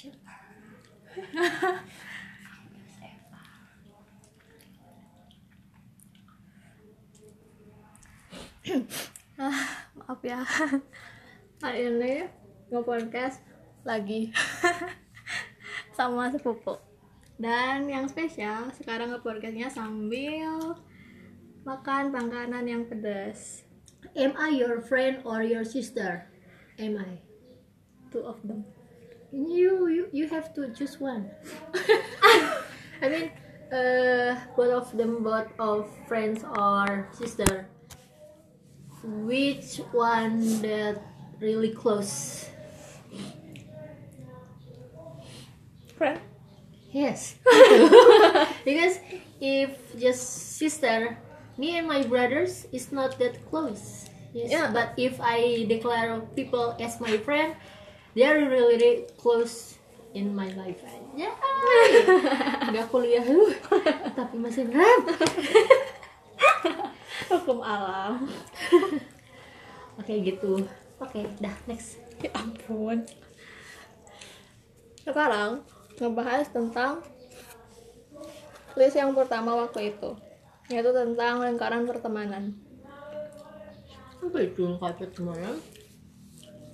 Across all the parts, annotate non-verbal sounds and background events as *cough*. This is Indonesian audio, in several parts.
siapa maaf ya. Hari ini nge-podcast lagi *laughs* sama sepupu. Dan yang spesial sekarang nge-podcastnya sambil makan makanan yang pedas. Am I your friend or your sister? Am I? Two of them you you you have to choose one. *laughs* I mean uh, both of them both of friends or sister. Which one that really close? Friend? Yes. *laughs* *laughs* Because if just sister me and my brothers is not that close. Yes Yeah. but if i declare people as my friend they are really, really close in my life. Ya nggak kuliah lu tapi masih rap hukum alam. Oke gitu. Oke dah next. Ya ampun. Sekarang ngebahas tentang list yang pertama waktu itu yaitu tentang lingkaran pertemanan. Apa itu lengkap pertemanan?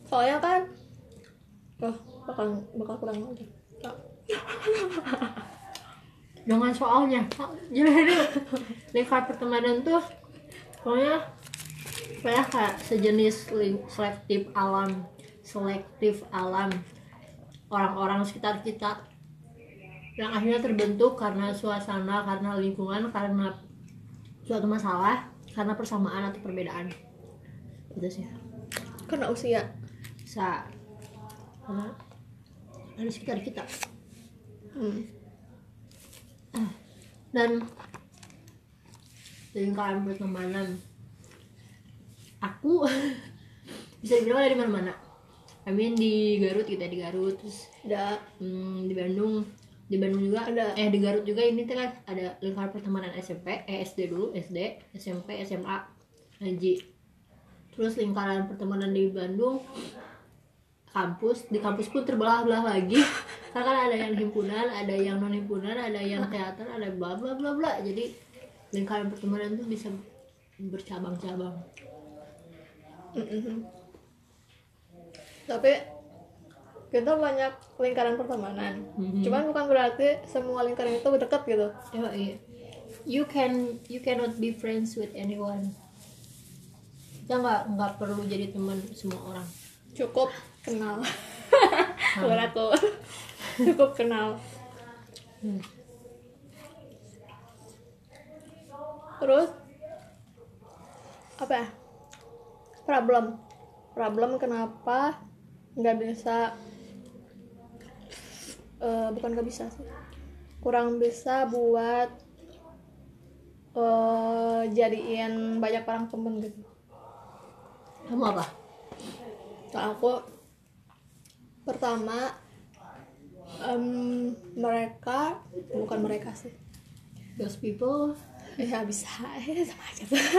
Soalnya kan oh bakal bakal kurang lagi. *laughs* Jangan soalnya. Jadi lingkar pertemanan tuh pokoknya saya kayak sejenis selektif alam selektif alam orang-orang sekitar kita yang akhirnya terbentuk karena suasana karena lingkungan karena suatu masalah karena persamaan atau perbedaan. Gitu sih. Karena usia. Bisa karena ada sekitar kita. Hmm. dan lingkaran pertemanan aku *laughs* bisa dibilang ada di mana-mana. I mean di Garut kita di Garut. Terus ada. hmm, di Bandung. Di Bandung juga. Ada. eh di Garut juga ini tuh kan ada lingkaran pertemanan SMP eh SD dulu SD SMP SMA Haji. Terus lingkaran pertemanan di Bandung kampus di kampus pun terbelah-belah lagi *laughs* karena kan ada yang himpunan ada yang non himpunan ada yang teater ada bla bla bla bla jadi lingkaran pertemanan tuh bisa bercabang-cabang tapi kita banyak lingkaran pertemanan Mhm. cuman bukan berarti semua lingkaran itu dekat gitu Ya, iya. You can you cannot be friends with anyone. Kita nggak nggak perlu jadi teman semua orang. cukup kenal. *laughs* Berat tuh cukup kenal. Hmm. terus? Apa? Ya problem. Problem kenapa nggak bisa eh, bukan nggak bisa sih. Kurang bisa buat eh, jadiin banyak orang temen gitu. Kamu apa? Kalau aku pertama em, mereka bukan mereka sih Those people. ya bisa *laughs* ya sama aja tuh *laughs*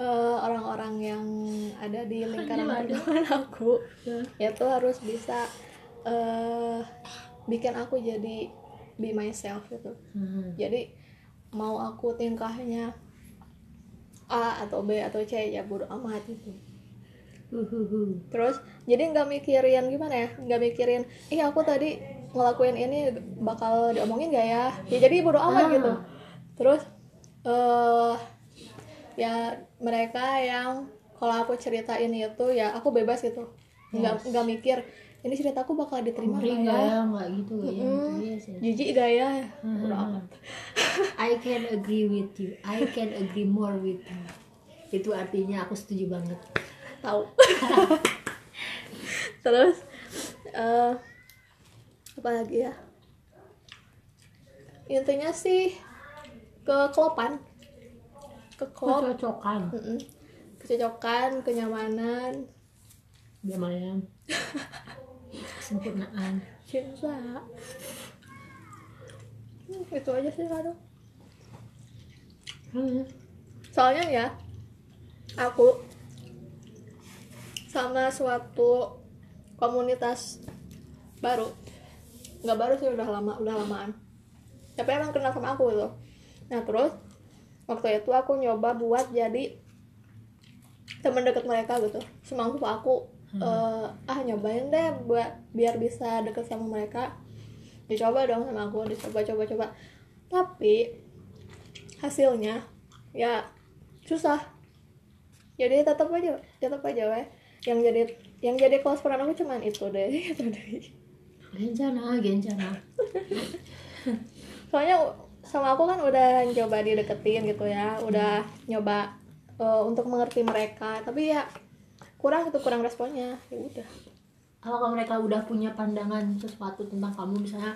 Eh, orang-orang yang ada di lingkaran pertemanan aku Ya. itu harus bisa eh bikin aku jadi be myself gitu Hmm. jadi mau aku tingkahnya A atau B atau C ya bodo amat gitu Terus jadi nggak mikirin gimana ya nggak mikirin ih aku tadi ngelakuin ini bakal diomongin gak ya ya jadi bodo amat Ah. gitu terus eh ya mereka yang kalau aku ceritain itu ya aku bebas gitu nggak nggak mikir ini ceritaku bakal diterima Ngeri gak ya ya? Nggak gitu ya. Mm-mm. Yes, yes. jijik gak ya Hmm. amat *laughs* I can agree with you. I can agree more with you. Itu artinya aku setuju banget. Tahu *laughs* terus eh apa lagi ya intinya sih kekelopan keklop Kecocokan. Mm-mm. kecocokan kenyamanan Gimana? *laughs* Kesempurnaan. cinta Hmm, itu aja sih kado Hmm. soalnya ya aku sama suatu komunitas baru. Nggak baru sih udah lama udah lamaan. Tapi emang kenal sama aku gitu. Nah terus waktu itu aku nyoba buat jadi teman dekat mereka gitu. Semangku aku eh, ah nyobain deh buat biar bisa deket sama mereka. Dicoba dong sama aku dicoba coba coba. Tapi hasilnya ya susah. Jadi tetap aja tetap aja weh yang jadi yang jadi close friend aku cuman itu deh *laughs* itu deh. Gencana, gencana. soalnya sama aku kan udah coba dideketin gitu ya udah nyoba eh, untuk mengerti mereka. Tapi ya kurang itu kurang responnya. Ya udah. Apakah mereka udah punya pandangan sesuatu tentang kamu? Misalnya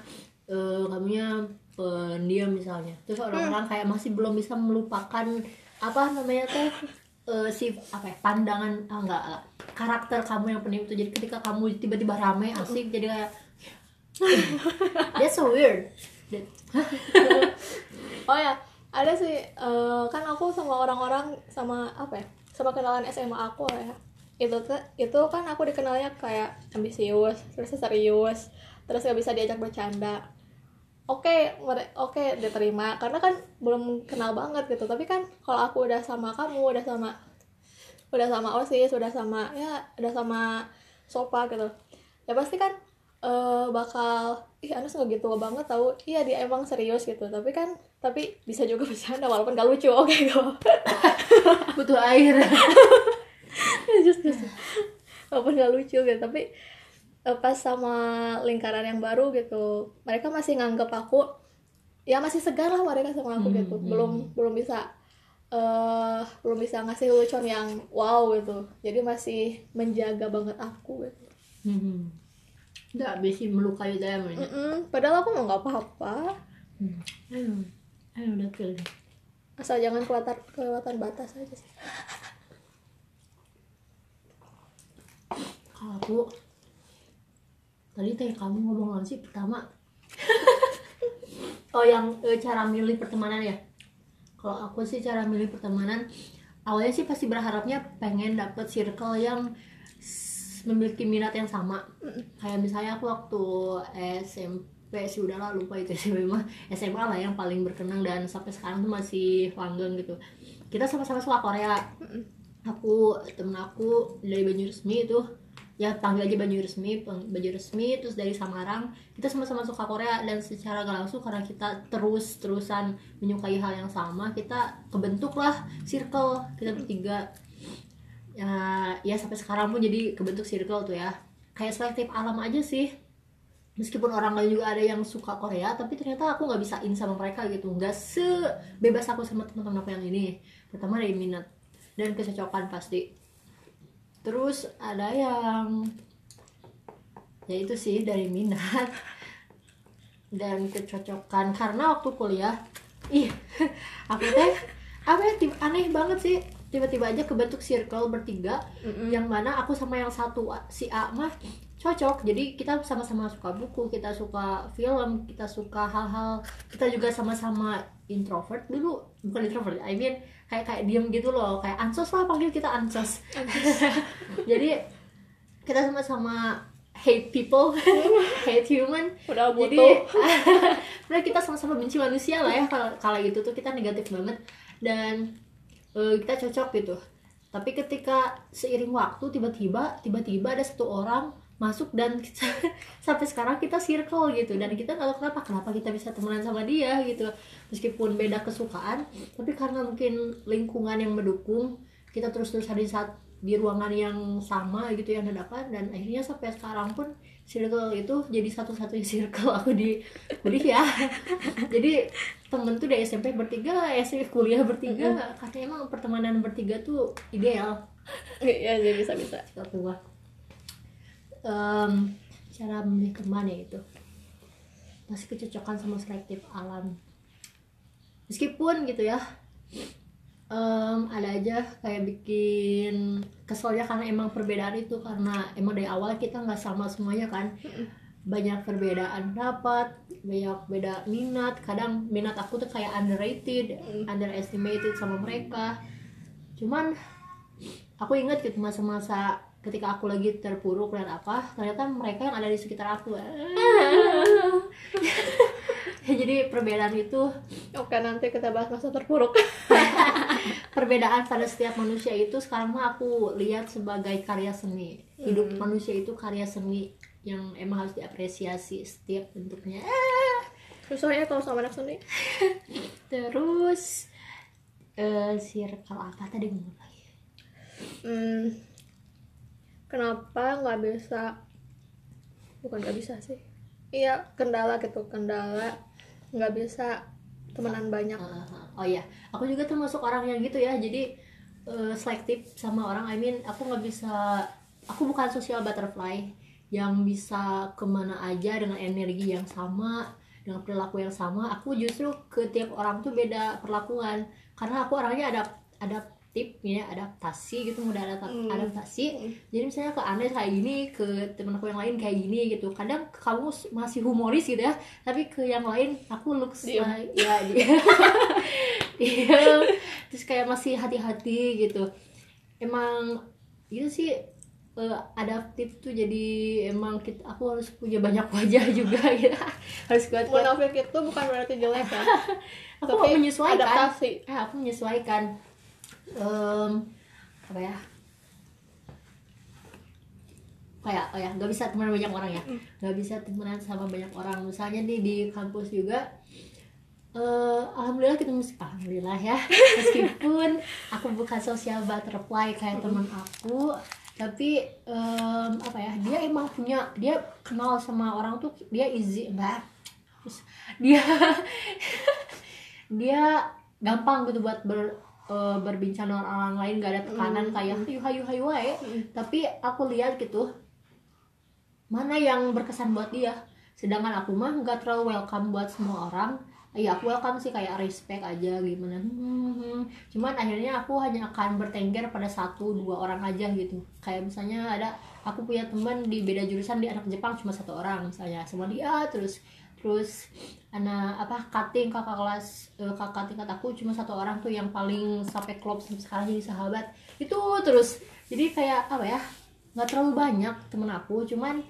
eh, kamunya pendiam misalnya. Terus orang-orang kayak masih belum bisa melupakan apa namanya teh eh, si apa ya pandangan ah, enggak ah, karakter kamu yang pendiam itu. Jadi ketika kamu tiba-tiba rame asik jadi kayak *laughs* that's so weird. That- *laughs* oh ya ada sih eh, kan aku sama orang-orang sama apa ya sama kenalan SMA aku ya. Itu itu kan aku dikenalnya kayak ambisius terus serius terus gak bisa diajak bercanda oke mere- oke diterima. Karena kan belum kenal banget gitu. Tapi kan kalau aku udah sama kamu udah sama udah sama osis udah sama ya udah sama sopa gitu ya pasti kan eh, bakal ih Anas nggak gitu banget tahu iya dia emang serius gitu. Tapi kan tapi bisa juga *laughs* bercanda walaupun gak lucu oke kok *laughs* butuh air. *laughs* Just just. Walaupun gak lucu gitu. Tapi pas sama lingkaran yang baru gitu mereka masih nganggep aku ya masih segar lah mereka sama aku Hmm, gitu hmm. belum belum bisa eh belum bisa ngasih lucuan yang wow gitu jadi masih menjaga banget aku gitu hmm. nggak bisa melukai Mm-mm, padahal aku mau nggak apa-apa hmm. ayo ayo udah deh. asal jangan kelewatan kelewatan batas aja sih kalau aku tadi teh kamu ngomong apa sih? Pertama *laughs* oh yang eh, cara milih pertemanan ya? Kalau aku sih cara milih pertemanan awalnya sih pasti berharapnya pengen dapet circle yang memiliki minat yang sama. Kayak misalnya aku waktu SMP sih udah lah lupa itu SMP mah. SMA lah yang paling berkenang dan sampai sekarang tuh masih langgeng gitu. Kita sama-sama suka Korea. Aku temen aku dari Banyu Resmi itu ya panggil aja Banyu Resmi Banyu Resmi terus dari Samarang kita sama-sama suka Korea dan secara gak langsung karena kita terus terusan menyukai hal yang sama kita kebentuk lah circle kita bertiga. Ya ya sampai sekarang pun jadi kebentuk circle tuh ya. Kayak selektif alam aja sih. Meskipun orang lain juga ada yang suka Korea tapi ternyata aku nggak bisa in sama mereka gitu. Nggak sebebas aku sama teman-teman aku yang ini. Pertama dari minat dan kecocokan pasti terus ada yang ya itu sih dari minat *laughs* dan kecocokan. Karena waktu kuliah ih *laughs* aku teh apa ya tiba- aneh banget sih. Tiba-tiba aja kebentuk circle bertiga yang mana aku sama yang satu si A mah cocok. Jadi kita sama-sama suka buku kita suka film kita suka hal-hal. Kita juga sama-sama introvert. Dulu bukan introvert I mean kayak kayak diem gitu loh. Kayak ansos lah panggil kita ansos. *laughs* Jadi kita sama-sama hate people. *laughs* Hate human. Udah jadi *laughs* udah kita sama-sama benci manusia lah ya. Kalau kalau gitu tuh kita negatif banget. Dan eh, kita cocok gitu. Tapi ketika seiring waktu tiba-tiba tiba-tiba ada satu orang masuk dan kita, *laughs* sampai sekarang kita circle gitu. Dan kita nggak tahu kenapa kenapa kita bisa temenan sama dia gitu. Meskipun beda kesukaan tapi karena mungkin lingkungan yang mendukung kita terus-terusan di saat di ruangan yang sama gitu yang dadakan dan akhirnya sampai sekarang pun circle itu jadi satu-satunya *laughs* circle aku di kuliah. *laughs* Jadi temen tuh dari SMP bertiga SMP kuliah bertiga. Karena emang pertemanan bertiga tuh ideal. Ya jadi bisa bisa Em, cara memilih teman ya itu masih kecocokan sama selektif alam. Meskipun gitu ya em, ada aja kayak bikin keselnya karena emang perbedaan itu karena emang dari awal kita nggak sama semuanya kan. Banyak perbedaan pendapat banyak beda minat. Kadang minat aku tuh kayak underrated underestimated sama mereka. Cuman aku ingat gitu masa-masa ketika aku lagi terpuruk dan apa ternyata mereka yang ada di sekitar aku. *laughs* *laughs* Jadi perbedaan itu oke nanti kita bahas masa terpuruk. *laughs* Perbedaan pada setiap manusia itu sekarang mah aku lihat sebagai karya seni. Hidup manusia itu karya seni yang emang harus diapresiasi setiap bentuknya. Susahnya kalau sama anak seni? Terus eh circle apa? Tadi ngomong lagi. Hmm, kenapa nggak bisa bukan nggak bisa sih iya kendala gitu kendala nggak bisa temenan banyak Uh, oh ya, aku juga termasuk orang yang gitu ya. Jadi uh, selektif sama orang. I mean, aku nggak bisa. Aku bukan social butterfly yang bisa ke mana aja dengan energi yang sama, dengan perilaku yang sama. Aku justru ke tiap orang tuh beda perlakuan. Karena aku orangnya ada adaptif ya, adaptasi gitu, mudah adap- Hmm. adaptasi. Jadi misalnya ke aneh kayak gini, ke temen aku yang lain kayak gini gitu. Kadang kamu masih humoris gitu ya, tapi ke yang lain aku looks Diem. like ya *laughs* dia *laughs* Diem. terus kayak masih hati-hati gitu. Emang itu sih eh, adaptif tuh jadi emang kita aku harus punya banyak wajah juga gitu. *laughs* harus kuat kuat. munafik itu bukan berarti jelek ya Aku tapi menyesuaikan. adaptasi Eh, aku menyesuaikan. Em, apa ya? kayak oh ya nggak bisa temenan banyak orang ya. Nggak bisa temenan sama banyak orang. Misalnya nih di kampus juga eh alhamdulillah kita mesti alhamdulillah ya. *laughs* Meskipun aku bukan social butterfly kayak teman aku tapi em, apa ya dia emang punya dia kenal sama orang tuh dia easy enggak Terus dia *laughs* dia gampang gitu buat ber eh, berbincang dengan orang lain gak ada tekanan kayak hayu hayu hayu wae tapi aku lihat gitu mana yang berkesan buat dia? Sedangkan aku mah nggak terlalu welcome buat semua orang. Iya aku welcome sih kayak respect aja gimana Hmm, cuman akhirnya aku hanya akan bertengger pada satu dua orang aja gitu. Kayak misalnya ada aku punya teman di beda jurusan di anak Jepang cuma satu orang misalnya. Sama dia terus terus anak apa cutting kakak kelas eh, kakak tingkat aku cuma satu orang tuh yang paling sampai klop sampai sekarang jadi sahabat. Itu terus jadi kayak apa ya nggak terlalu banyak temen aku cuman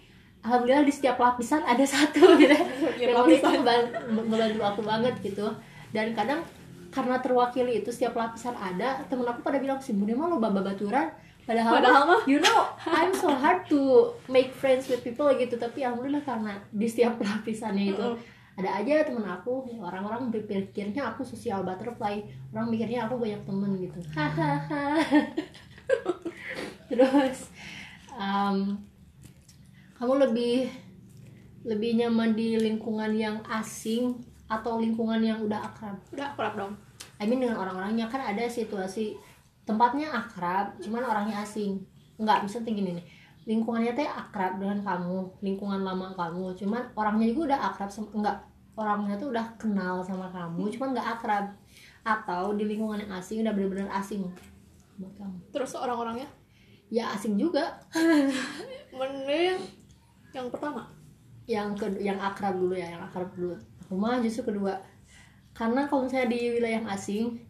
alhamdulillah di setiap lapisan ada *laughs* satu gitu. Memang itu ngeban- ngebantu aku banget gitu. Dan kadang karena terwakili itu setiap lapisan ada temen aku pada bilang sih bunda mah lo baba baturan padahal, Padahal mah. you know I'm so hard to make friends with people gitu tapi alhamdulillah karena di setiap *laughs* lapisannya itu ada aja temen aku orang-orang berpikirnya aku sosial butterfly orang mikirnya aku banyak temen gitu. Hahaha. *laughs* Terus um, kamu lebih lebih nyaman di lingkungan yang asing atau lingkungan yang udah akrab? Udah akrab dong. I mean dengan orang-orangnya kan ada situasi tempatnya akrab cuman orangnya asing. Nggak bisa gini nih lingkungannya teh akrab dengan kamu lingkungan lama kamu cuman orangnya juga udah akrab sama enggak orangnya tuh udah kenal sama kamu cuman nggak akrab. Atau di lingkungan yang asing udah bener-bener asing buat kamu. Terus orang-orangnya? Ya asing juga. *laughs* Mending yang pertama. Yang ke yang akrab dulu ya yang akrab dulu. Aku mah justru kedua. Karena kalau misalnya di wilayah yang asing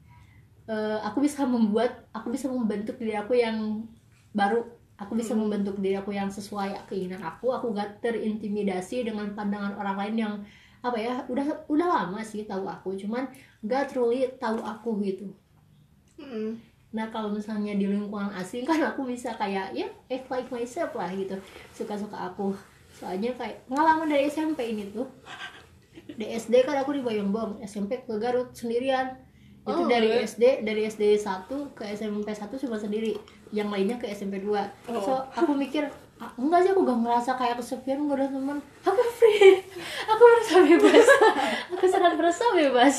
eh, aku bisa *laughs* membuat aku bisa membentuk diri aku yang baru. Aku bisa membentuk diri aku yang sesuai keinginan aku. Aku gak terintimidasi dengan pandangan orang lain yang apa ya udah udah lama sih tahu aku. Cuman gak truly tahu aku gitu. Mm. Nah kalau misalnya di lingkungan asing kan aku bisa kayak ya act like myself lah gitu. Suka-suka aku. Soalnya kayak pengalaman dari SMP ini tuh. Di SD kan aku di Boyongbong SMP ke Garut sendirian itu Oh, dari. SD dari SD 1 ke SMP 1 cuma sendiri. Yang lainnya ke SMP 2 so aku mikir ah, enggak sih aku gak ngerasa kayak kesepian gak ada teman. Aku free. *laughs* Aku merasa bebas. *laughs* Aku sangat merasa bebas.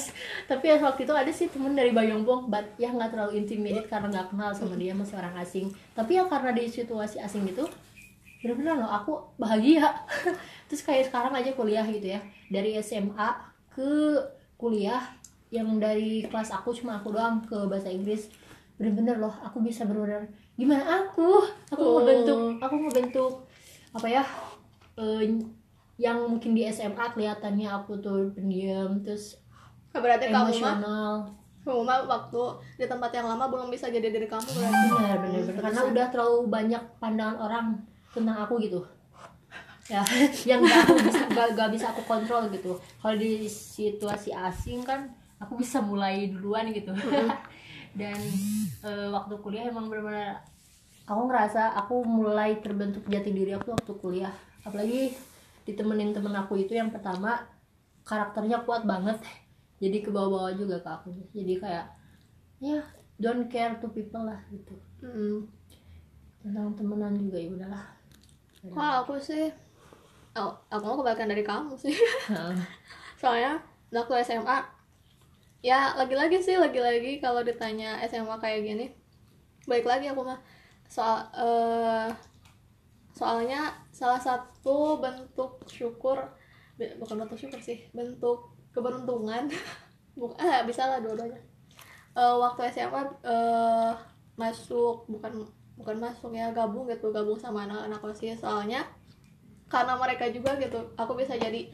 Tapi ya waktu itu ada sih temen dari Bayongbong but ya nggak terlalu intimidate karena nggak kenal sama dia masih orang asing. Tapi ya karena di situasi asing itu benar-benar loh aku bahagia. *laughs* Terus kayak sekarang aja kuliah gitu ya. Dari SMA ke kuliah yang dari kelas aku cuma aku doang ke bahasa Inggris. Bener-bener loh aku bisa bener-bener gimana aku? Aku Oh. ngebentuk aku ngebentuk apa ya eh, yang mungkin di SMA kelihatannya aku tuh pendiam terus berarti emosional. kamu mah waktu di tempat yang lama belum bisa jadi diri kamu berarti. Benar benar benar. karena udah terlalu banyak pandangan orang tentang aku gitu. Ya *laughs* yang gak aku bisa gak, gak bisa aku kontrol gitu. Kalau di situasi asing kan aku bisa mulai duluan gitu. *laughs* Dan eh, waktu kuliah emang benar-benar aku ngerasa aku mulai terbentuk jati diri aku waktu kuliah. Apalagi ditemenin temen aku itu yang pertama karakternya kuat banget. *laughs* Jadi ke bawah-bawah juga ke aku. Jadi kayak ya don't care to people lah gitu. Mm. tentang temenan juga ya udahlah. Kalau aku sih oh, aku mau kebalikan dari kamu sih. *laughs* Soalnya waktu SMA ya lagi-lagi sih lagi-lagi kalau ditanya SMA kayak gini baik lagi aku mah. Soal eh, soalnya salah satu bentuk syukur bukan bentuk syukur sih bentuk keberuntungan *laughs* bukan eh, bisa lah dua-duanya. Eh, waktu SMA eh, masuk bukan bukan masuk ya gabung gitu gabung sama anak-anak osis soalnya karena mereka juga gitu aku bisa jadi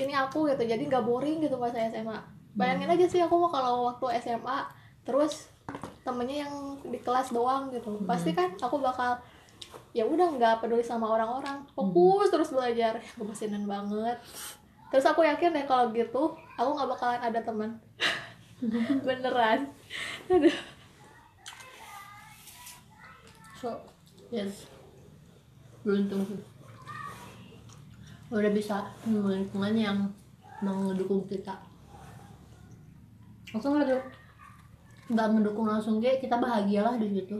ini aku gitu jadi nggak boring gitu pas saya SMA bayangin aja sih aku mau kalau waktu SMA terus temennya yang di kelas doang gitu. Pasti kan aku bakal ya udah nggak peduli sama orang-orang. Fokus terus belajar. Kebasinan banget. Terus aku yakin deh kalau gitu aku nggak bakalan ada teman. *laughs* Beneran. Aduh. So yes. Beruntung sih. Udah bisa lingkungan yang mau ngedukung kita langsung nggak nggak mendukung langsung kayak kita bahagialah di situ.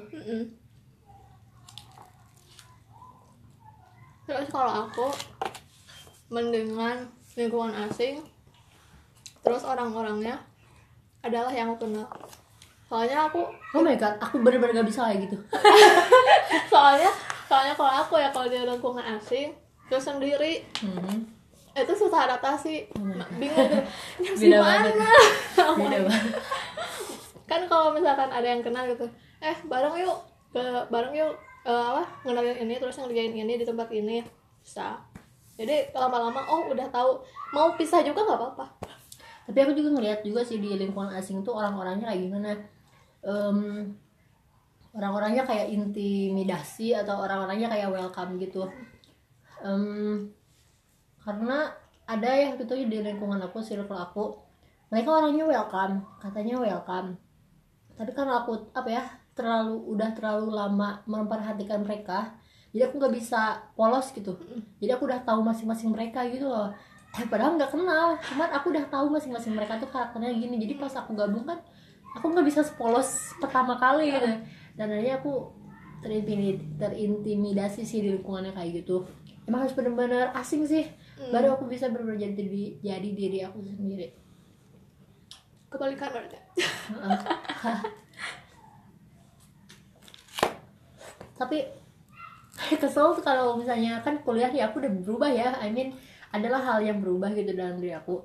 Terus kalau aku mendingan lingkungan asing, terus orang-orangnya adalah yang aku kenal. Soalnya aku, oh my god aku bener-bener gak bisa kayak gitu. *laughs* Soalnya, soalnya kalau aku ya kalau di lingkungan asing, terus sendiri itu susah adaptasi, bingung gitu. Ini harus Beda banget. *laughs* beda banget. Kan kalau misalkan ada yang kenal gitu eh bareng yuk ke bareng yuk eh, apa ngenalin ini terus ngerjain ini di tempat ini. Bisa. Jadi lama-lama oh udah tahu. Mau pisah juga nggak apa-apa. Tapi aku juga ngeliat juga sih di lingkungan asing tuh orang-orangnya kayak gimana. Em, orang-orangnya kayak intimidasi atau orang-orangnya kayak welcome gitu. Em, karena ada ya gitu di lingkungan aku circle aku. Mereka orangnya welcome katanya welcome. Tapi karena aku apa ya terlalu udah terlalu lama memperhatikan mereka jadi aku nggak bisa polos gitu. Jadi aku udah tahu masing-masing mereka gitu loh. Eh, padahal nggak kenal cuman aku udah tahu masing-masing mereka tuh karakternya gini. Jadi pas aku gabung kan aku nggak bisa sepolos pertama kali gitu. Dan akhirnya aku terintimidasi, terintimidasi sih di lingkungannya kayak gitu. Emang harus benar-benar asing sih baru aku bisa benar-benar jadi diri, jadi diri aku sendiri. Kebalikan berarti tapi *laughs* kesel tuh kalau misalnya kan kuliah ya aku udah berubah ya. I mean adalah hal yang berubah gitu dalam diri aku.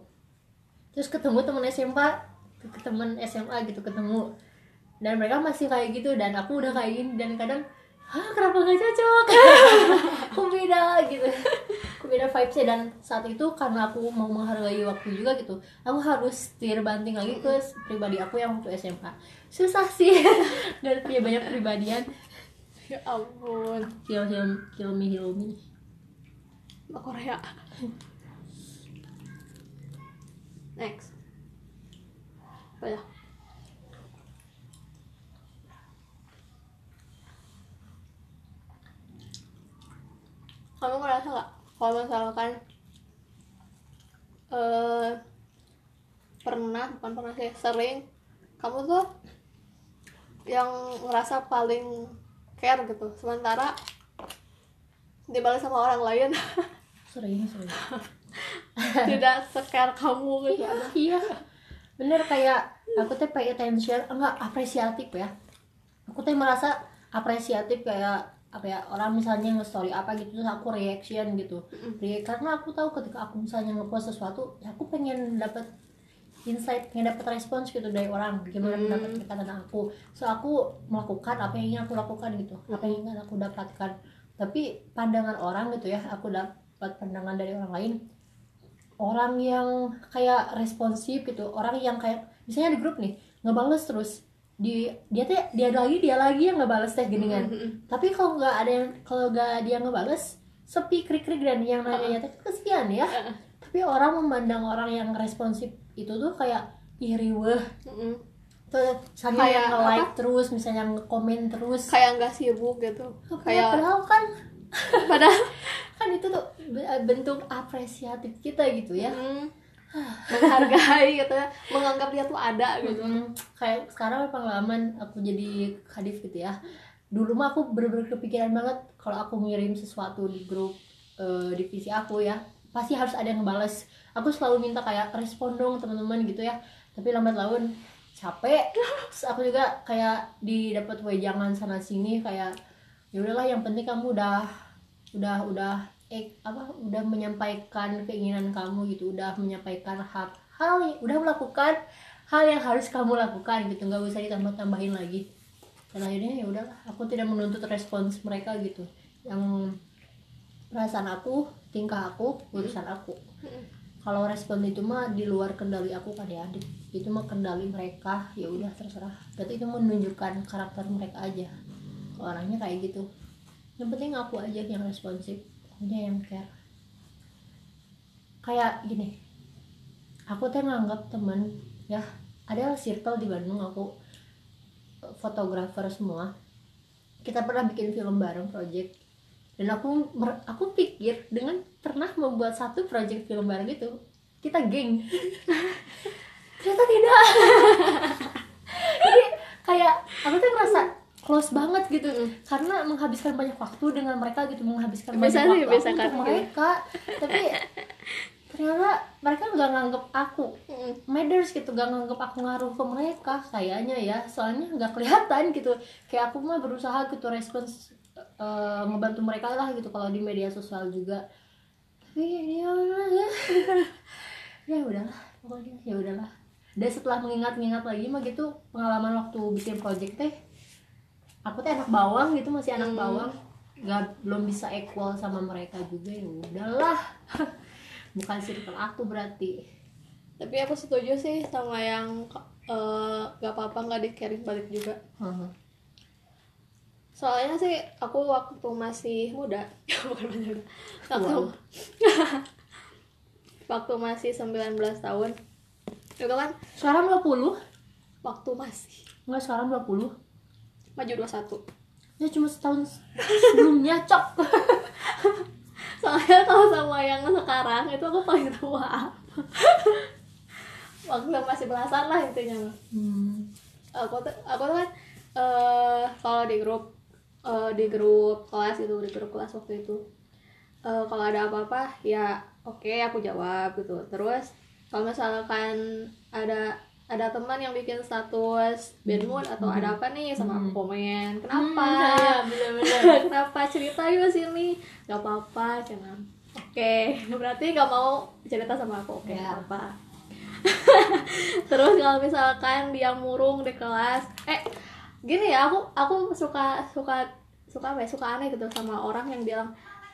Terus ketemu temen SMA ke temen SMA gitu ketemu. Dan mereka masih kayak gitu dan aku udah kayak gini dan kadang hah kenapa gak cocok? *laughs* Aku beda gitu beda vibesnya dan saat itu karena aku mau menghargai waktu juga gitu aku harus setir banting lagi ke pribadi aku yang waktu SMA susah sih. *laughs* Dan punya banyak pribadian ya ampun. Kill him kill me heal me. Mbak Korea. Next. Apa ya? Kamu ngerasa gak kalau misalkan eh pernah bukan pernah sih sering kamu tuh yang ngerasa paling care gitu. Sementara dibalas sama orang lain. *laughs* Sering sering. *laughs* Tidak sekar kamu gitu. Ada iya. Bener kayak aku tuh pay attention enggak apresiatif ya. Aku tuh merasa apresiatif kayak apa ya orang misalnya nge-story apa gitu terus aku reaction gitu. React, karena aku tahu ketika aku misalnya ngepost sesuatu ya aku pengen dapat insight pengen dapat respons gitu dari orang gimana Hmm. pendapat mereka tentang aku. So aku melakukan apa yang ingin aku lakukan gitu apa yang ingin aku dapatkan. Tapi pandangan orang gitu ya aku dapat pandangan dari orang lain orang yang kayak responsif gitu orang yang kayak misalnya di grup nih ngebales terus di dia teh dia lagi dia lagi yang ngebales teh gini kan Mm-mm. tapi kalau nggak ada yang kalau nggak dia ngebales sepi krik krik dan yang nanya teh kesian ya. Heeh. tapi orang memandang orang yang responsif itu tuh kayak ih riweh. Mm-mm. tuh misalnya Kayak yang nge-like apa? terus misalnya yang komen terus. Kayak nggak sibuk gitu. Kayak padahal kan padahal? *laughs* Kan itu tuh be- bentuk apresiatif kita gitu ya. Mm, menghargai gitu ya menganggap dia tuh ada gitu. Mm, kayak sekarang pengalaman aku jadi kadif gitu ya? Dulu mah aku bener-bener kepikiran banget kalau aku ngirim sesuatu di grup eh, divisi aku ya. Pasti harus ada yang ngebales. Aku selalu minta kayak respon dong teman-teman gitu ya. Tapi lambat laun capek. Terus aku juga kayak didapat wejangan sana sini kayak ya udahlah yang penting kamu udah udah udah eh apa udah menyampaikan keinginan kamu gitu udah menyampaikan hal hal udah melakukan hal yang harus kamu lakukan gitu nggak usah ditambah tambahin lagi. Dan akhirnya ya udahlah aku tidak menuntut respons mereka gitu. Yang perasaan aku tingkah aku urusan aku. Kalau respon itu mah di luar kendali aku kan ya adik. Itu mah kendali mereka ya udah terserah. Berarti itu menunjukkan karakter mereka aja. Orangnya kayak gitu. Yang penting aku aja yang responsif akunya yang care. Kayak gini aku tuh nganggap temen ya ada circle di Bandung aku eh, fotografer semua. Kita pernah bikin film bareng project. Dan aku aku pikir dengan pernah membuat satu project film bareng itu kita geng. *laughs* Ternyata tidak. *laughs* Jadi kayak aku tuh merasa close banget gitu. Karena menghabiskan banyak waktu dengan mereka gitu menghabiskan Bisa banyak sih, waktu aku kan, untuk gitu. mereka. Tapi ternyata mereka nggak nganggep aku Mm. matters gitu gak nganggep aku ngaruh ke mereka kayaknya ya. Soalnya nggak kelihatan gitu. Kayak aku mah berusaha gitu respons eh, ngebantu mereka lah gitu kalau di media sosial juga. Tapi ya ya, ya udahlah pokoknya ya udahlah. Dan setelah mengingat-ingat lagi mah gitu pengalaman waktu bikin project teh aku teh anak bawang gitu masih anak Hmm. bawang. Nggak belum bisa equal sama mereka juga ya udahlah. *laughs* Bukan circle aku berarti. Tapi aku setuju sih sama yang gak apa-apa nggak di carry balik juga. Soalnya sih aku waktu masih muda *laughs* bukan masih muda. Waktu, Wow. *laughs* waktu masih 19 tahun. Itu kan Sekarang 20? waktu masih. Enggak, sekarang 20 maju 21 Ya cuma setahun sebelumnya, cok. *laughs* Soalnya kalau sama yang sekarang itu aku paling tua. *laughs* Waktu masih belasan lah intinya. Hmm. aku tuh aku tuh kan eh kalau di grup eh, di grup kelas itu di grup kelas waktu itu. Eh, kalau ada apa-apa ya oke aku jawab gitu. Terus kalau misalkan ada ada teman yang bikin status bad mood atau ada apa nih sama aku komen. Kenapa? *laughs* Hmm, bener-bener *laughs* kenapa? Cerita yuk sini. Gak apa-apa jangan oke *laughs* berarti gak mau cerita sama aku. Oke Ya. gak apa terus kalau misalkan dia murung di kelas eh gini ya aku aku suka suka suka apa ya? Suka aneh gitu sama orang yang bilang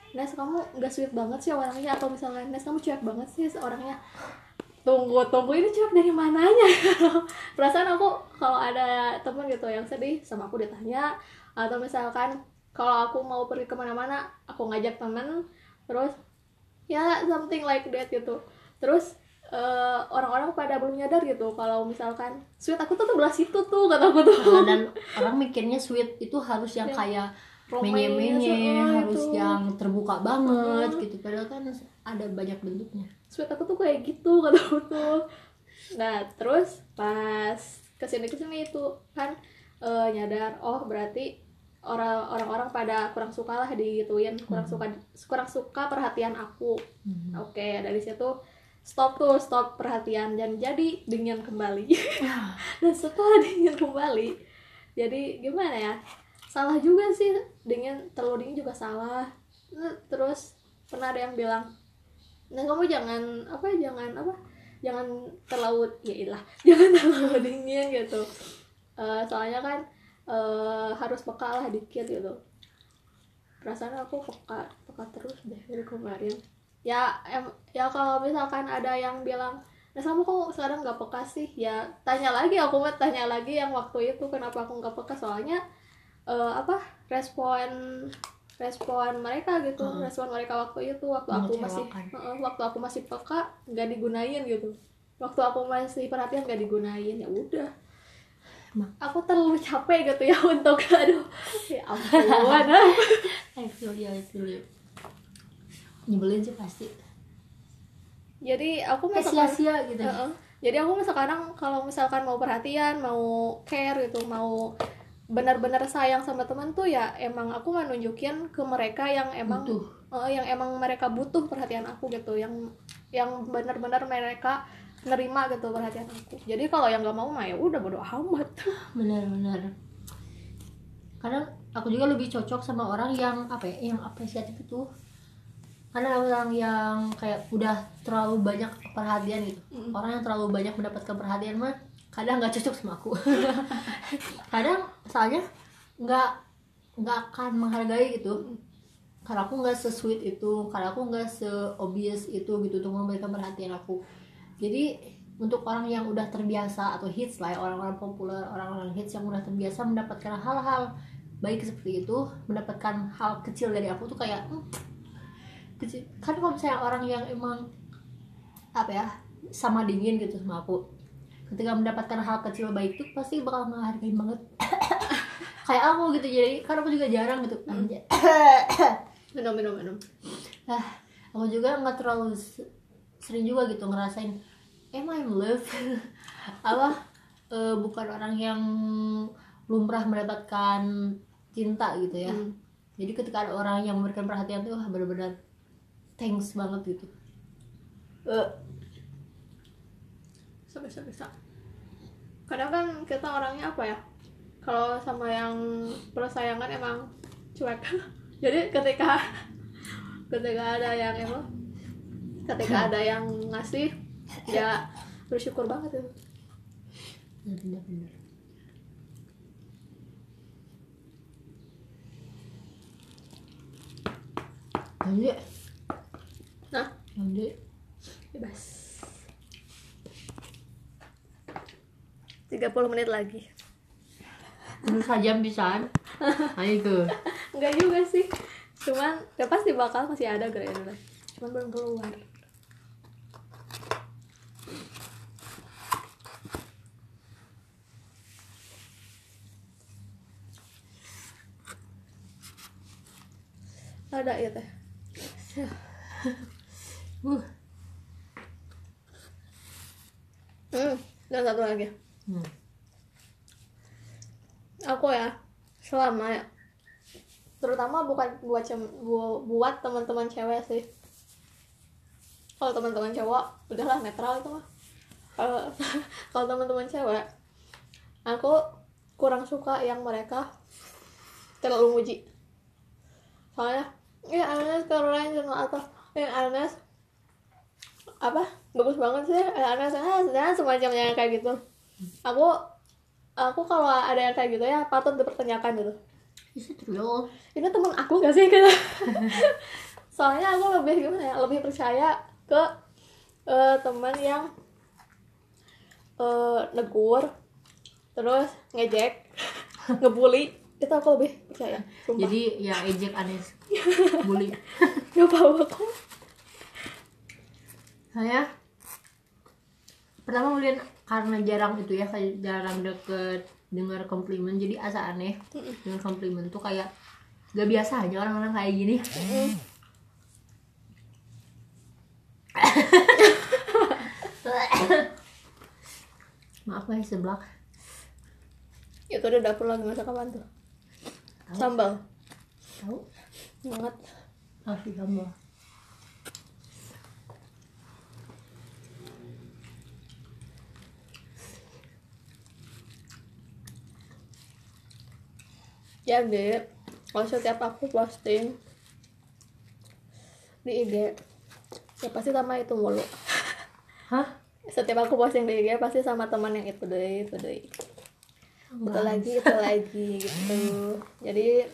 Nes kamu gak sweet banget sih orangnya? Atau misalnya Nes kamu cuek banget sih? Orangnya tunggu tunggu ini cuek dari mananya? *laughs* Perasaan aku kalau ada temen gitu yang sedih sama aku ditanya atau misalkan kalau aku mau pergi ke mana-mana aku ngajak temen terus ya something like that gitu. Terus eh, orang-orang pada belum nyadar gitu kalau misalkan sweet aku tuh sebelah situ tuh kata aku tuh. Nah, dan *laughs* orang mikirnya sweet itu harus yang Ya, kayak menye-menye oh, harus itu. yang terbuka banget Hmm. gitu. Padahal kan ada banyak bentuknya sweet aku tuh kayak gitu *laughs* kata aku tuh. Nah terus pas ke sini ke sini itu kan eh, nyadar oh berarti orang orang-orang pada kurang suka lah digituin kurang suka kurang suka perhatian aku. Hmm. oke dari situ stop tuh stop perhatian dan jadi dingin kembali. *laughs* Dan setelah dingin kembali jadi gimana ya salah juga sih dingin terlalu dingin juga salah. Terus pernah ada yang bilang nah kamu jangan apa jangan apa jangan terlalu ya ilah *laughs* jangan terlalu dingin gitu. Eh, soalnya kan eh, harus peka lah dikit gitu. Perasaan aku peka peka terus deh dari kemarin. Ya em, ya kalau misalkan ada yang bilang Nah kamu kok sekarang nggak peka sih? Ya tanya lagi aku mah tanya lagi yang waktu itu kenapa aku nggak peka. Soalnya eh, apa respon respon mereka gitu Hmm. respon mereka waktu itu waktu aku masih. Heeh, waktu aku masih peka nggak digunain gitu waktu aku masih perhatian nggak digunain ya udah aku terlalu capek gitu ya untuk *laughs* aduh ya ampun *laughs* I feel you, I feel you. Nyebelin sih pasti. jadi aku misalkan sia-sia gitu. Heeh. jadi aku sekarang kalau misalkan mau perhatian mau care gitu mau benar-benar sayang sama teman tuh ya emang aku nggak nunjukin ke mereka yang emang Butuh. eh, yang emang mereka butuh perhatian aku gitu yang yang benar-benar mereka nerima gitu perhatian aku jadi kalau yang nggak mau mah ya udah bodo amat *laughs* Benar-benar. Kadang aku juga lebih cocok sama orang yang apa ya, yang apresiatif itu. Karena orang yang kayak udah terlalu banyak perhatian gitu. Mm. Orang yang terlalu banyak mendapatkan perhatian mah kadang nggak cocok sama aku. *laughs* kadang soalnya nggak nggak akan menghargai gitu. Karena aku nggak se-sweet itu, karena aku nggak se-obvious itu gitu untuk memberikan perhatian aku. Jadi untuk orang yang udah terbiasa atau hits lah ya, orang-orang populer, orang-orang hits yang udah terbiasa mendapatkan hal-hal baik seperti itu, mendapatkan hal kecil dari aku tuh kayak hmm, kecil. Kan kalau misalnya orang yang emang apa ya sama dingin gitu sama aku, ketika mendapatkan hal kecil baik itu pasti bakal menghargai banget. *coughs* kayak aku gitu jadi kan aku juga jarang gitu anjay. *coughs* minum minum minum *coughs* ah aku juga nggak terlalu sering juga gitu ngerasain am I in love *laughs* apa eh, bukan orang yang lumrah mendapatkan cinta gitu ya Hmm. jadi ketika ada orang yang memberikan perhatian tuh benar-benar thanks banget gitu Eh, bisa bisa bisa kadang kan kita orangnya apa ya? Kalau sama yang persayangan emang cuek. *laughs* Jadi ketika ketika ada yang emang ketika *laughs* ada yang ngasih ya bersyukur banget itu. Benar-benar lanjut. Nah. Lanjut. Bebas 30 menit lagi. Terus sajam pisan nah itu. *laughs* Enggak juga sih. Cuman ya pasti bakal masih ada gara-gara. Cuman belum keluar. Ada ya teh? *laughs* Uh. Hmm dan satu lagi hmm. aku ya selama ya. Terutama bukan buat cem- bu- buat teman-teman cewek sih. Kalau teman-teman cowok udahlah netral itu mah. Kalau *laughs* teman-teman cewek aku kurang suka yang mereka terlalu muji. Soalnya ya Agnes keren sama atau ya Agnes apa bagus banget sih Agnes ah dan semacamnya kayak gitu aku aku kalau ada yang kayak gitu ya patut dipertanyakan gitu. Ini temen aku gak sih gitu? *laughs* Soalnya aku lebih gimana ya lebih percaya ke eh, teman yang eh, negur terus ngejek *laughs* ngebully. Itu aku lebih percaya sumpah. Jadi ya ejek Anes *laughs* bully. gak apa aku Saya pertama mungkin karena jarang itu ya jarang deket dengar komplimen jadi asa aneh. Dengan komplimen tuh kayak gak biasa aja orang-orang kayak gini. Maaf guys seblak. Itu udah dapur lagi masak apaan tuh? Sambal? Tahu. Banget. Masih sambal Ya, jadi kalau setiap aku posting di IG ya pasti sama itu mulu. Hah? Setiap aku posting di IG pasti sama teman yang itu deh itu deh Bang. itu lagi itu lagi gitu. Jadi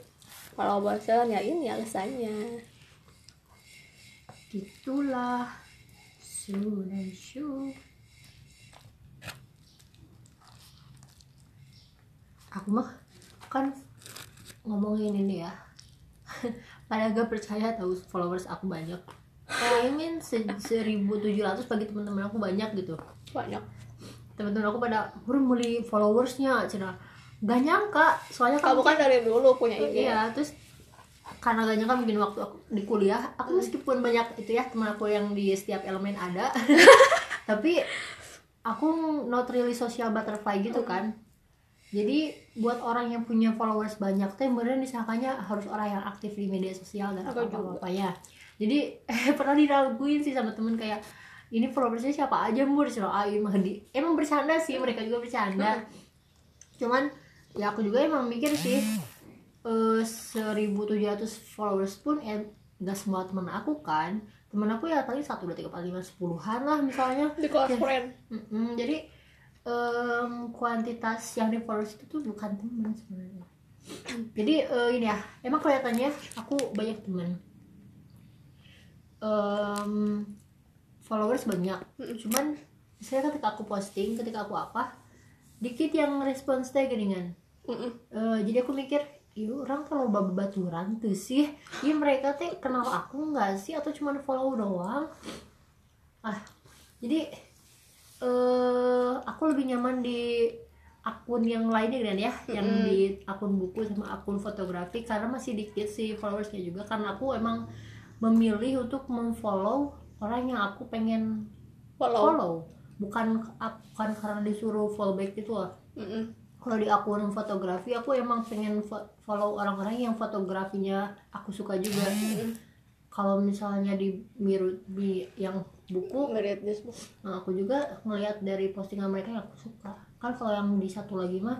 kalau bosan ya ini alasannya. Gitulah. Sunan shu. Aku mah kan ngomongin ini ya. *laughs* Pada gak percaya tahu followers aku banyak. I mean se- 1700 bagi teman-teman aku banyak gitu. Banyak. Teman-teman aku pada "Hur, beli followersnya cina. Gak nyangka soalnya kamu kan dari dulu punya IG iya terus karena gak nyangka mungkin waktu aku di kuliah aku meskipun banyak itu ya teman aku yang di setiap elemen ada. *laughs* Tapi aku not really social butterfly gitu kan jadi buat orang yang punya followers banyak tuh beneran disangkanya harus orang yang aktif di media sosial dan apa apa ya. Jadi eh, *laughs* pernah diraguin sih sama temen kayak ini followersnya siapa aja mur sih ah emang di emang bercanda sih mereka juga bercanda. Cuman ya aku juga emang mikir sih eh 1700 followers pun eh gak semua temen aku kan. Temen aku ya paling satu dua tiga empat lima sepuluhan lah misalnya. Di close friend. Mm-mm, jadi em, kuantitas yang di followers itu tuh bukan teman sebenarnya. Jadi eh, ini ya emang kelihatannya aku banyak teman Em, followers banyak. Cuman saya ketika aku posting ketika aku apa dikit yang respons teh geningan Mm-mm. Eh, jadi aku mikir Iya orang kalau babaturan tuh sih? Iya mereka teh kenal aku nggak sih? Atau cuma follow doang? Ah Jadi eh Aku lebih nyaman di Akun yang lainnya kan ya. Yang di akun buku sama akun fotografi. Karena masih dikit sih followersnya juga. Karena aku emang memilih untuk memfollow Orang yang aku pengen follow. follow. Bukan, bukan karena disuruh follow back gitu lah kalau di akun fotografi aku emang pengen fo- follow orang-orang yang fotografinya aku suka juga. Kalau misalnya di miru di yang buku Merit this book. nah, aku juga ngelihat dari postingan mereka yang aku suka. Kan kalau yang di satu lagi mah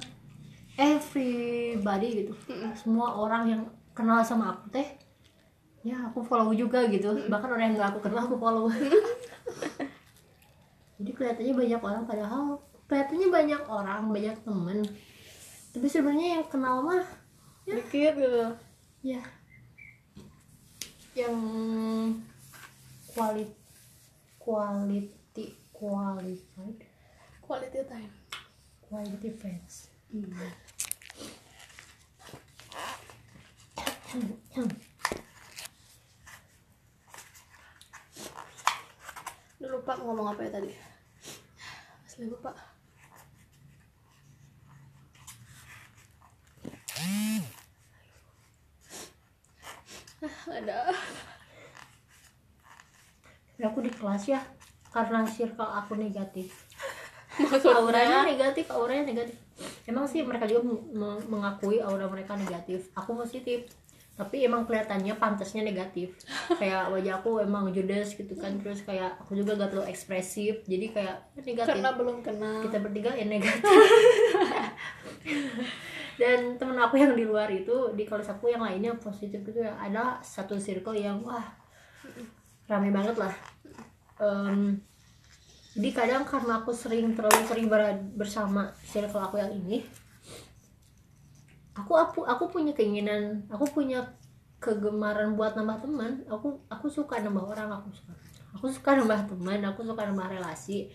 everybody gitu. Semua orang yang kenal sama aku teh ya aku follow juga gitu. Bahkan orang yang gak aku kenal aku follow. *laughs* Jadi kelihatannya banyak orang padahal kelihatannya banyak orang banyak temen. Tapi sebenarnya yang kenal mah dikit gitu. Ya. Yang quality quality qualified quality time. Quality friends Udah lupa ngomong apa ya tadi. Asli lupa. Ah, ada Ya, aku di kelas ya karena circle aku negatif. *laughs* Maksudnya? Auranya negatif auranya negatif. Emang sih mereka juga meng- meng- mengakui aura mereka negatif. Aku positif tapi emang kelihatannya pantasnya negatif. *laughs* Kayak wajah aku emang judes gitu kan terus kayak aku juga gak terlalu ekspresif jadi kayak negatif. Karena belum kenal. Kita bertiga yang negatif. *laughs* Dan temen aku yang di luar itu di kelas aku yang lainnya positif gitu ya ada satu circle yang wah rame banget lah. Em, jadi kadang karena aku sering terlalu sering bersama circle aku yang ini aku aku aku punya keinginan aku punya kegemaran buat nambah teman. Aku aku suka nambah orang aku suka aku suka nambah teman aku suka nambah relasi.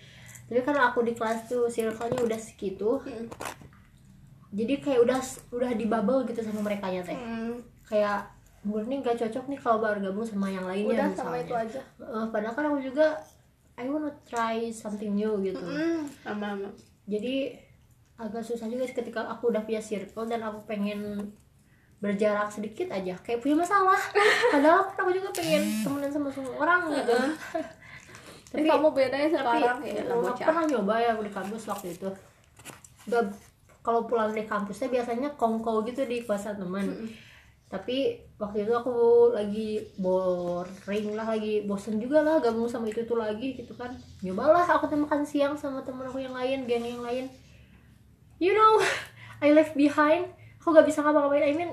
Tapi karena aku di kelas tuh circle-nya udah segitu Hmm. jadi kayak udah udah di bubble gitu sama mereka ya teh. Hmm, kayak murni gak cocok nih kalau baru gabung sama yang lainnya udah misalnya. sama itu aja. Eh, padahal kan aku juga I wanna try something new gitu. Hmm, sama sama. Jadi agak susah juga sih ketika aku udah punya circle dan aku pengen berjarak sedikit aja. Kayak punya masalah. *laughs* Padahal kan aku juga pengen temenan sama semua orang gitu. Tapi kamu beda ya tapi sekarang ya aku bocah pernah nyoba ya di kampus waktu itu. Udah kalau pulang dari kampusnya biasanya kongko gitu di kosan teman tapi waktu itu aku lagi boring lah lagi bosen juga lah gabung sama itu itu lagi gitu kan. Nyobalah aku tuh makan siang sama temen aku yang lain geng yang lain. You know *laughs* I left behind. Aku gak bisa ngapa-ngapain. I mean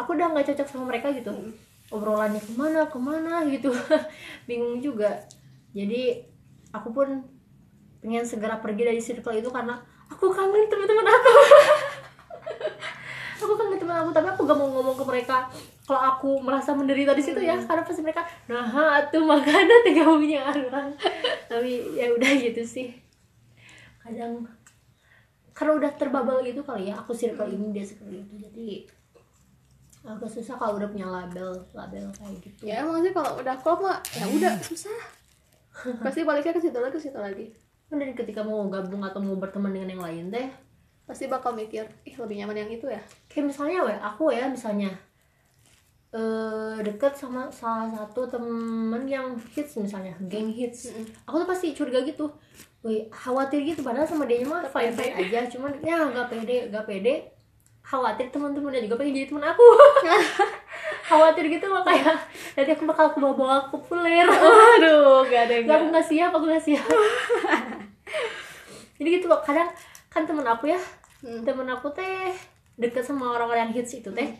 aku udah nggak cocok sama mereka gitu. Obrolannya ke mana ke mana gitu. *laughs* Bingung juga. Jadi aku pun pengen segera pergi dari circle itu karena aku kangen teman-teman aku *laughs* aku tapi aku gak mau ngomong ke mereka. Kalau aku merasa menderita di situ ya karena pasti mereka nah tuh makanya tiga punya orang. *laughs* Tapi ya udah gitu sih. Kadang karena udah terbabel gitu kali ya aku circle ini dia circle itu jadi agak susah kalau udah punya label label kayak gitu. Ya emang sih kalau udah klop mah ya udah susah. *laughs* Pasti baliknya ke situ lagi ke situ lagi. Dari ketika mau gabung atau mau berteman dengan yang lain teh pasti bakal mikir ih lebih nyaman yang itu ya? Kayak misalnya we aku ya misalnya eh deket sama salah satu temen yang hits misalnya geng hits. Aku tuh pasti curiga gitu. Wih, khawatir gitu padahal sama dia mah fine fine aja cuman ya nggak pede nggak pede. Khawatir teman-temannya juga pengen jadi teman aku. *laughs* Khawatir gitu makanya nanti aku bakal ke bawa populer. Aduh gak ada nggak aku nggak siap aku nggak siap. *laughs* Jadi gitu loh kadang kan temen aku ya. Hmm. temen aku teh deket sama orang-orang yang hits itu teh.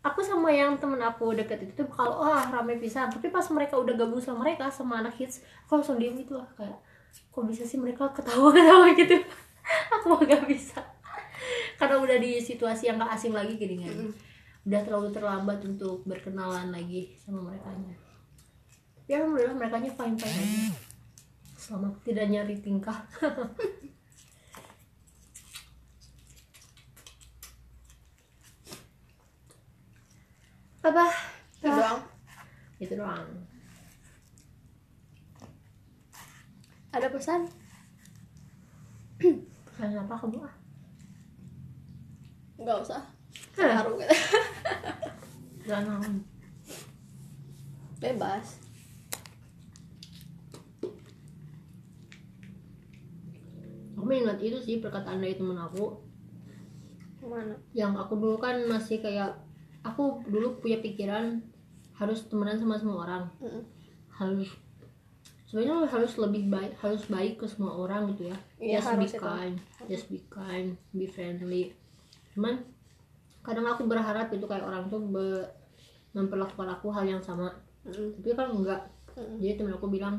Aku sama yang temen aku deket itu tuh kalau wah rame pisan. Tapi pas mereka udah gabung sama mereka sama anak hits aku langsung diem gitu lah kayak kok bisa sih mereka ketawa-ketawa gitu? *laughs* Aku mah gak bisa. Karena udah di situasi yang gak asing lagi gini kan. Udah terlalu terlambat untuk berkenalan lagi sama mereka ya alhamdulillah mereka fine fine aja. Selama tidak nyari tingkah *laughs* apa? Itu doang. Itu doang. Ada pesan? Pesan apa kamu ah? Nggak usah. Hah. haru gitu. *laughs* Jangan bebas. Aku ingat itu sih perkataan dari temen aku? Mana? Yang aku dulu kan masih kayak aku dulu punya pikiran harus temenan sama semua orang. Mm-mm. harus sebenarnya harus lebih baik harus baik ke semua orang gitu ya. Iya, just be harus itu. kind just be kind be friendly. Cuman kadang aku berharap itu kayak orang tuh be- memperlakukan aku hal yang sama. Mm-mm. tapi kan enggak Mm-mm. jadi temen aku bilang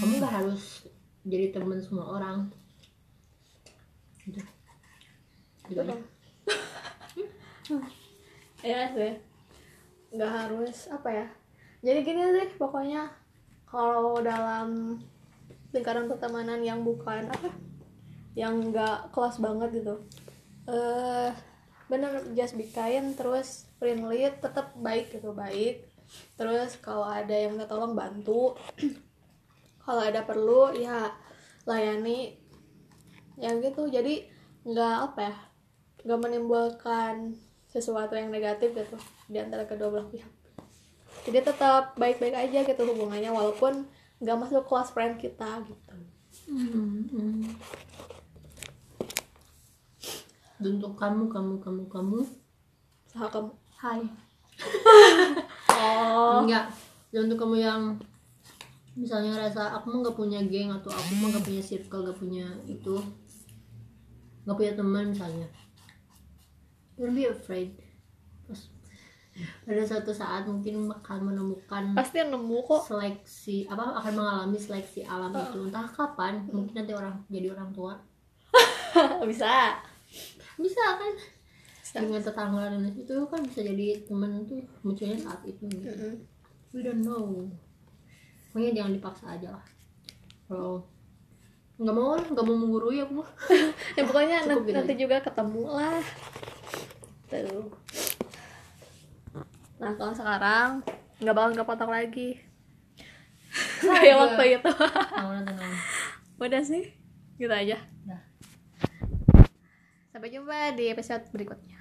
kamu nggak harus jadi temen semua orang. Gitu. Gitu aja ya sih. Nggak harus apa ya jadi gini sih pokoknya kalau dalam lingkaran pertemanan yang bukan apa yang nggak kelas banget gitu eh bener just be kind terus friendly tetap baik gitu baik. Terus kalau ada yang minta tolong bantu. *clears throat* Kalau ada perlu ya layani. Yang gitu jadi nggak apa ya nggak menimbulkan sesuatu yang negatif gitu di antara kedua belah pihak jadi tetap baik-baik aja gitu hubungannya walaupun nggak masuk kelas friend kita gitu Hmm. Dan untuk kamu, kamu, kamu, kamu, Sah kamu hai. *laughs* oh Enggak. Dan untuk kamu yang misalnya ngerasa aku mah nggak punya geng atau aku mah nggak punya circle, nggak punya itu, nggak punya teman misalnya. Don't be afraid. Pada suatu saat mungkin akan menemukan pasti nemu kok. seleksi apa akan mengalami seleksi alam itu. Entah kapan mungkin nanti orang jadi orang tua. *laughs* Bisa. Bisa kan? Bisa. dengan tetangga dan itu kan bisa jadi temen tuh munculnya saat itu gitu. Mm-mm. we don't know. Pokoknya jangan dipaksa aja lah. Kalau nggak mau nggak mau menggurui aku *laughs* ya pokoknya *laughs* Cukup nanti, gitu nanti juga ketemu lah tuh nah kalau sekarang nggak bakal kepotong lagi. Kayak waktu itu. Tenang udah sih gitu aja. Udah. sampai jumpa di episode berikutnya